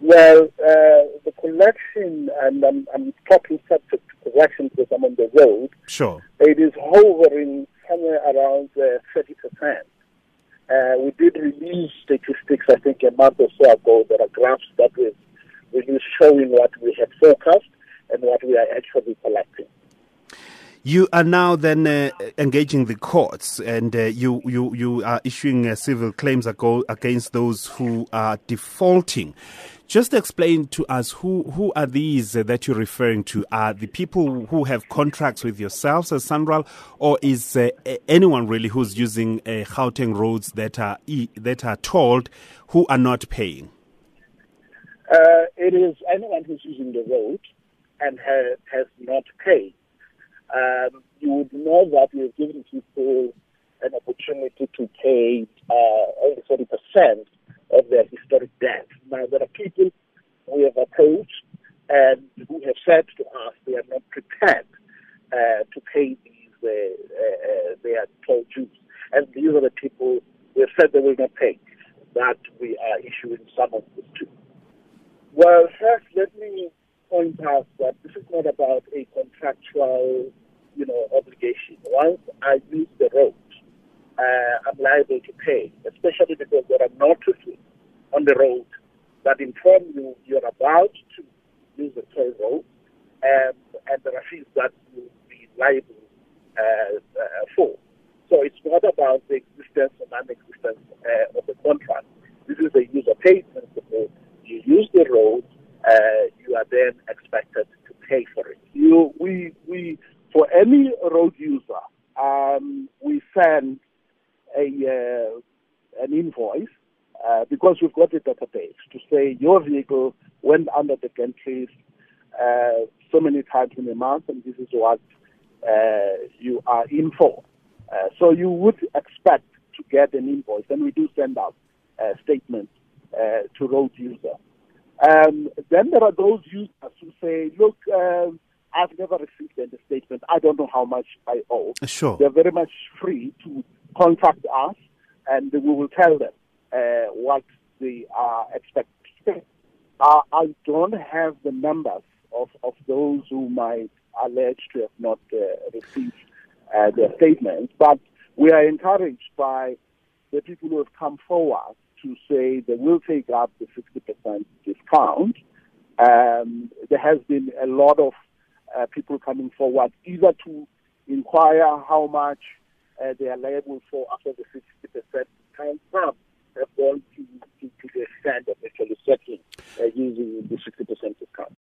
Well, uh, the collection, and I'm, I'm talking subject to collection because I'm on the road. Sure. It is hovering somewhere around uh, 30%. Uh, we did release statistics, I think, a month or so ago. There are graphs that we released showing what we have forecast and what we are actually collecting. You are now then uh, engaging the courts, and uh, you you you are issuing uh, civil claims against those who are defaulting. Just explain to us who who are these that you're referring to? Are the people who have contracts with yourselves as SANRAL, or is uh, anyone really who's using uh, Gauteng roads that are that are tolled who are not paying? Uh, it is anyone who's using the road and has, has not paid um, you would know that have given people an opportunity to pay uh, only 40% of their historic debt. Now, there are people we have approached and who have said to us they are not prepared uh, to pay these uh, uh, their toll dues. And these are the people who have said they will not pay that we are issuing summons to. Well, first, let me point out that is not about a contractual, you know, obligation. Once I use the road, uh, I'm liable to pay, especially because there are notices on the road that inform you you're about to use the toll road, and, and there are fees that you'll be liable uh, uh, for. So it's not about the existence or non-existence uh, of the contract. This is a user pay principle. You use the road, uh, you are then expected to pay for it. You, we, we, for any road user, um, we send a uh, an invoice uh, because we've got a database to say your vehicle went under the gantries uh, so many times in a month, and this is what uh, you are in for. Uh, so you would expect to get an invoice, and we do send out statements to road users. Um, then there are those users who say, look, um, I've never received any statement. I don't know how much I owe. Sure. They're very much free to contact us and we will tell them uh, what they are expecting. Uh, I don't have the numbers of, of those who might allege to have not uh, received uh, their statements, but we are encouraged by the people who have come forward to say they will take up the 60% discount. Um, there has been a lot of uh, people coming forward either to inquire how much uh, they are liable for after the 60% discount. Some have gone to, to, to the extent of actually settling uh, using the 60% discount.